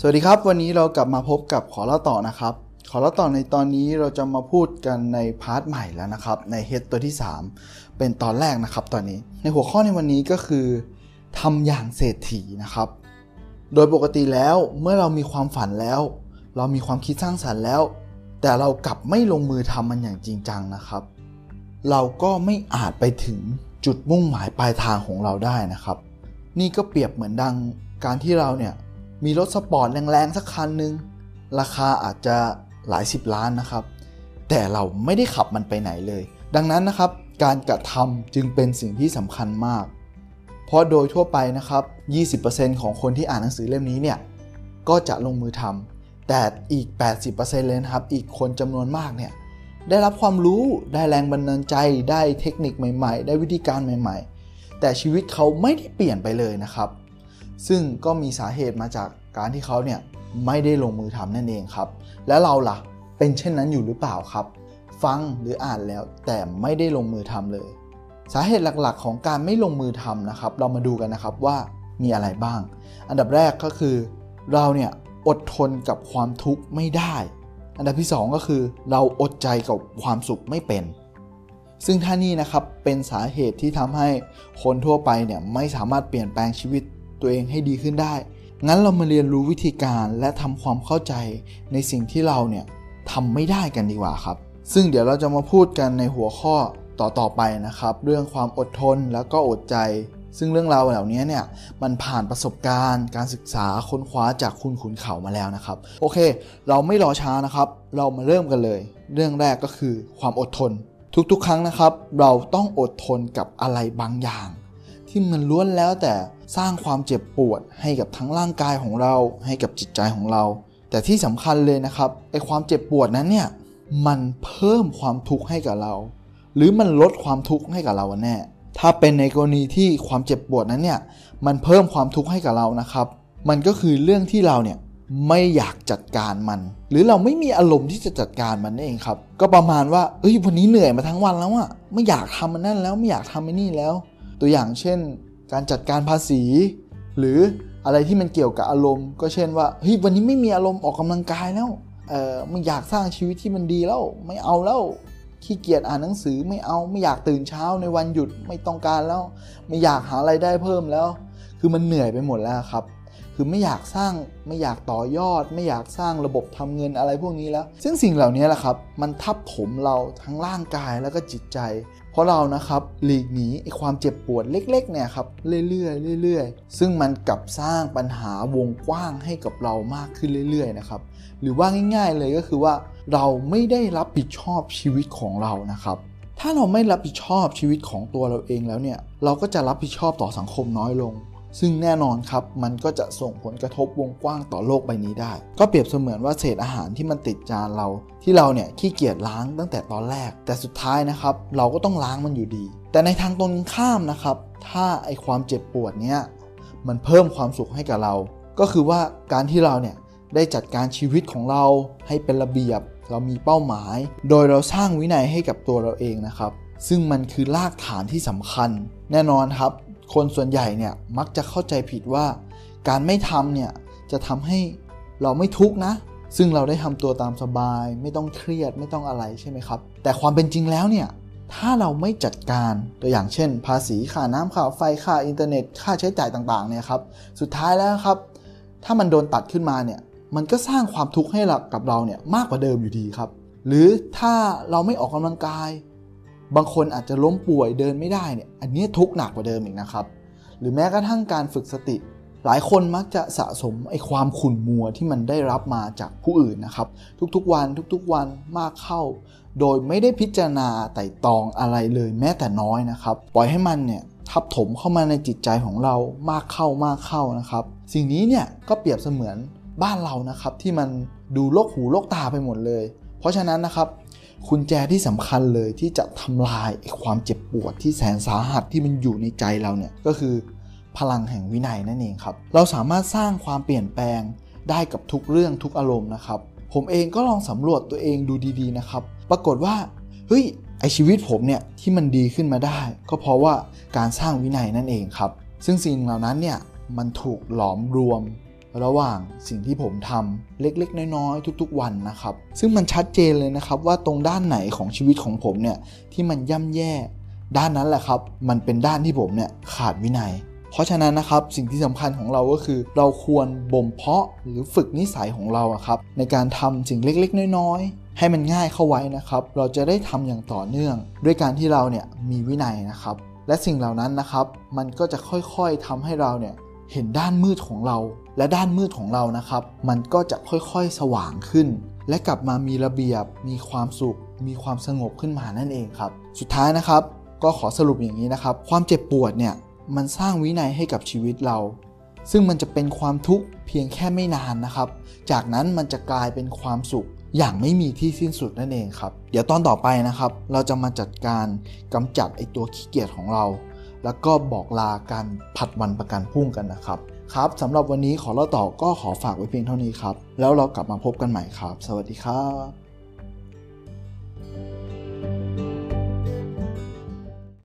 สวัสดีครับ วันนี้เรากลับมาพบกับขอเล่าต่อนะครับ ขอเล่าต่อในตอนนี้เราจะมาพูดกันใน part ใหม่แล้วนะครับใน head ตัวที่ 3 เป็นตอนแรกนะครับตอนนี้ในหัวข้อในวันนี้ก็คือทำอย่างเศรษฐีนะครับ โดยปกติแล้วเมื่อเรามีความฝันแล้ว เรามีความคิดสร้างสรรค์แล้ว แต่เรากลับไม่ลงมือทำมันอย่างจริงจังนะครับ เราก็ไม่อาจไปถึงจุดมุ่งหมายปลายทางของเราได้นะครับ นี่ก็เปรียบเหมือนดังการที่เราเนี่ย มีรถสปอร์ตแรงๆสักคันหนึ่งราคาอาจจะหลายสิบล้านนะครับ แต่เราไม่ได้ขับมันไปไหนเลย ดังนั้นนะครับ การกระทำจึงเป็นสิ่งที่สำคัญมาก เพราะโดยทั่วไปนะครับ 20%ของคนที่อ่านหนังสือเล่มนี้เนี่ย ก็จะลงมือทำแต่อีก 80%เลยนะครับ อีกคนจำนวนมากเนี่ย ได้รับความรู้ ได้แรงบันดาลใจ ได้เทคนิคใหม่ ๆ ได้วิธีการใหม่ ๆ แต่ชีวิตเขาไม่ได้เปลี่ยนไปเลยนะครับ ซึ่งก็มีสาเหตุมาจากการที่เขาเนี่ยไม่ได้ลงมือทำนั่นเองครับ แล้วเราล่ะเป็นเช่นนั้นอยู่หรือเปล่าครับ ฟังหรืออ่านแล้วแต่ไม่ได้ลงมือทำเลย สาเหตุหลักๆ ของการไม่ลงมือทำนะครับ เรามาดูกันนะครับว่ามีอะไรบ้าง อันดับแรกก็คือ เราเนี่ยอดทนกับความทุกข์ไม่ได้ อันดับที่ 2 ก็คือ เราอดใจกับความสุขไม่เป็น ซึ่งท่านี่นะครับเป็นสาเหตุที่ทำให้คนทั่วไปเนี่ยไม่สามารถเปลี่ยนแปลงชีวิต ตัวเองให้ดีขึ้นได้ งั้นเรามาเรียนรู้วิธีการและทำความเข้าใจในสิ่งที่เราเนี่ยทำไม่ได้กันดีกว่าครับ ซึ่งเดี๋ยวเราจะมาพูดกันในหัวข้อต่อๆไปนะครับ เรื่องความอดทนแล้วก็อดใจ ซึ่งเรื่องราวเหล่านี้เนี่ยมันผ่านประสบการณ์ การศึกษาค้นคว้าจากคุณขุนเขามาแล้วนะครับ โอเค เราไม่รอช้านะครับ เรามาเริ่มกันเลย เรื่องแรกก็คือความอดทน ทุกๆ ครั้งนะครับ เราต้องอดทนกับอะไรบางอย่าง ที่มันล้วนแล้วแต่สร้างความเจ็บปวดให้กับทั้งร่างกายของเรา ให้กับจิตใจของเรา แต่ที่สำคัญเลยนะครับไอความเจ็บปวดนั้นเนี่ยมันเพิ่มความทุกข์ให้กับเรา หรือมันลดความทุกข์ให้กับเราแน่ถ้าเป็นในกรณีที่ความเจ็บปวดนั้นเนี่ยมันเพิ่มความทุกข์ให้กับเรานะครับ มันก็คือเรื่องที่เราเนี่ยไม่อยากจัดการมัน หรือเราไม่มีอารมณ์ที่จะจัดการมันนั่เองครับ ก็ประมาณว่าเอ้ยวันนี้เหนื่อยมาทั้งวันแล้วอะไม่อยากทำมันนั่นแล้วไม่อยากทำไอ้นี่แล้ว ตัวอย่างเช่น การจัดการภาษี หรืออะไรที่มันเกี่ยวกับอารมณ์ ก็เช่นว่าเฮ้ยวันนี้ไม่มีอารมณ์ออกกำลังกายแล้วเออไม่อยากสร้างชีวิตที่มันดีแล้วไม่เอาแล้วขี้เกียจอ่านหนังสือไม่เอาไม่อยากตื่นเช้าในวันหยุดไม่ต้องการแล้ว ไม่อยากหาไรายได้เพิ่มแล้ว คือมันเหนื่อยไปหมดแล้วครับ คือไม่อยากสร้างไม่อยากต่อยอด ไม่อยากสร้างระบบทำเงินอะไรพวกนี้แล้ว ซึ่งสิ่งเหล่านี้แหละครับมันทับถมเราทั้งร่างกายแล้วก็จิตใจ เพราะเรานะครับหลีกหนีไอ้ความเจ็บปวดเล็กๆเนี่ยครับเรื่อยๆเรื่อยๆ ซึ่งมันกลับสร้างปัญหาวงกว้างให้กับเรามากขึ้นเรื่อยๆนะครับหรือว่าง่าย ๆ เลยก็คือว่าเราไม่ได้รับผิดชอบชีวิตของเรานะครับถ้าเราไม่รับผิดชอบชีวิตของตัวเราเองแล้วเนี่ย เราก็จะรับผิดชอบต่อสังคมน้อยลง ซึ่งแน่นอนครับมันก็จะส่งผลกระทบวงกว้างต่อโลกใบนี้ได้ ก็เปรียบเสมือนว่าเศษอาหารที่มันติดจานเรา ที่เราเนี่ยขี้เกียจล้างตั้งแต่ตอนแรก แต่สุดท้ายนะครับ เราก็ต้องล้างมันอยู่ดี แต่ในทางตรงข้ามนะครับ ถ้าไอความเจ็บปวดเนี้ยมันเพิ่มความสุขให้กับเรา ก็คือว่าการที่เราเนี่ยได้จัดการชีวิตของเราให้เป็นระเบียบ เรามีเป้าหมาย โดยเราสร้างวินัยให้กับตัวเราเองนะครับ ซึ่งมันคือรากฐานที่สำคัญ แน่นอนครับ คนส่วนใหญ่เนี่ยมักจะเข้าใจผิดว่า การไม่ทำเนี่ยจะทำให้เราไม่ทุกข์นะ ซึ่งเราได้ทำตัวตามสบาย ไม่ต้องเครียดไม่ต้องอะไรใช่ไหมครับ แต่ความเป็นจริงแล้วเนี่ยถ้าเราไม่จัดการตัวอย่างเช่น ภาษีค่าน้ำค่าไฟค่าอินเทอร์เน็ตค่าใช้จ่ายต่างๆเนี่ยครับสุดท้ายแล้วครับถ้ามันโดนตัดขึ้นมาเนี่ยมันก็สร้างความทุกข์ให้กับเราเนี่ยมากกว่าเดิมอยู่ดีครับ หรือถ้าเราไม่ออกกำลังกาย บางคนอาจจะล้มป่วยเดินไม่ได้เนี่ยอันนี้ทุกหนักกว่าเดิมอีกนะครับ หรือแม้กระทั่งการฝึกสติ หลายคนมักจะสะสมไอ้ความขุ่นมัวที่มันได้รับมาจากผู้อื่นนะครับ ทุกๆวันทุกๆวันมากเข้า โดยไม่ได้พิจารณาไต่ตองอะไรเลยแม้แต่น้อยนะครับ ปล่อยให้มันเนี่ยทับถมเข้ามาในจิตใจของเรามากเข้ามากเข้านะครับ สิ่งนี้เนี่ยก็เปรียบเสมือนบ้านเรานะครับที่มันดูโลกหูโลกตาไปหมดเลย เพราะฉะนั้นนะครับ คุณแจที่สำคัญเลยที่จะทำลายความเจ็บปวดที่แสนสาหัสที่มันอยู่ในใจเราเนี่ยก็คือพลังแห่งวินัยนั่นเองครับ เราสามารถสร้างความเปลี่ยนแปลงได้กับทุกเรื่องทุกอารมณ์นะครับ ผมเองก็ลองสำรวจตัวเองดูดีๆนะครับ ปรากฏว่าเฮ้ยไอชีวิตผมเนี่ยที่มันดีขึ้นมาได้ ก็เพราะว่าการสร้างวินัยนั่นเองครับ ซึ่งสิ่งเหล่านั้นเนี่ยมันถูกหลอมรวม ระหว่างสิ่งที่ผมทำเล็กๆ น้อยๆ ทุกๆ วันนะครับ ซึ่งมันชัดเจนเลยนะครับว่าตรงด้านไหนของชีวิตของผมเนี่ยที่มันย่ำแย่ ด้านนั้นแหละครับ มันเป็นด้านที่ผมเนี่ยขาดวินัย เพราะฉะนั้นนะครับสิ่งที่สำคัญของเราก็คือ เราควรบ่มเพาะหรือฝึกนิสัยของเราครับในการทำสิ่งเล็กๆ น้อยๆ ให้มันง่ายเข้าไว้นะครับ เราจะได้ทำอย่างต่อเนื่อง ด้วยการที่เราเนี่ยมีวินัยนะครับ และสิ่งเหล่านั้นนะครับ มันก็จะค่อยๆทำให้เราเนี่ย เห็นด้านมืดของเรา และด้านมืดของเรานะครับ มันก็จะค่อยๆสว่างขึ้น และกลับมามีระเบียบ มีความสุข มีความสงบขึ้นมานั่นเองครับ สุดท้ายนะครับ ก็ขอสรุปอย่างนี้นะครับ ความเจ็บปวดเนี่ยมันสร้างวินัยให้กับชีวิตเรา ซึ่งมันจะเป็นความทุกข์เพียงแค่ไม่นานนะครับ จากนั้นมันจะกลายเป็นความสุขอย่างไม่มีที่สิ้นสุดนั่นเองครับ เดี๋ยวตอนต่อไปนะครับ เราจะมาจัดการกำจัดไอตัวขี้เกียจของเรา แล้วก็บอกลาการผัดวันประกันพรุ่งกันนะครับ ครับสำหรับวันนี้ขอเล่าต่อก็ขอฝากไว้เพียงเท่านี้ครับ แล้วเรากลับมาพบกันใหม่ครับ สวัสดีครับ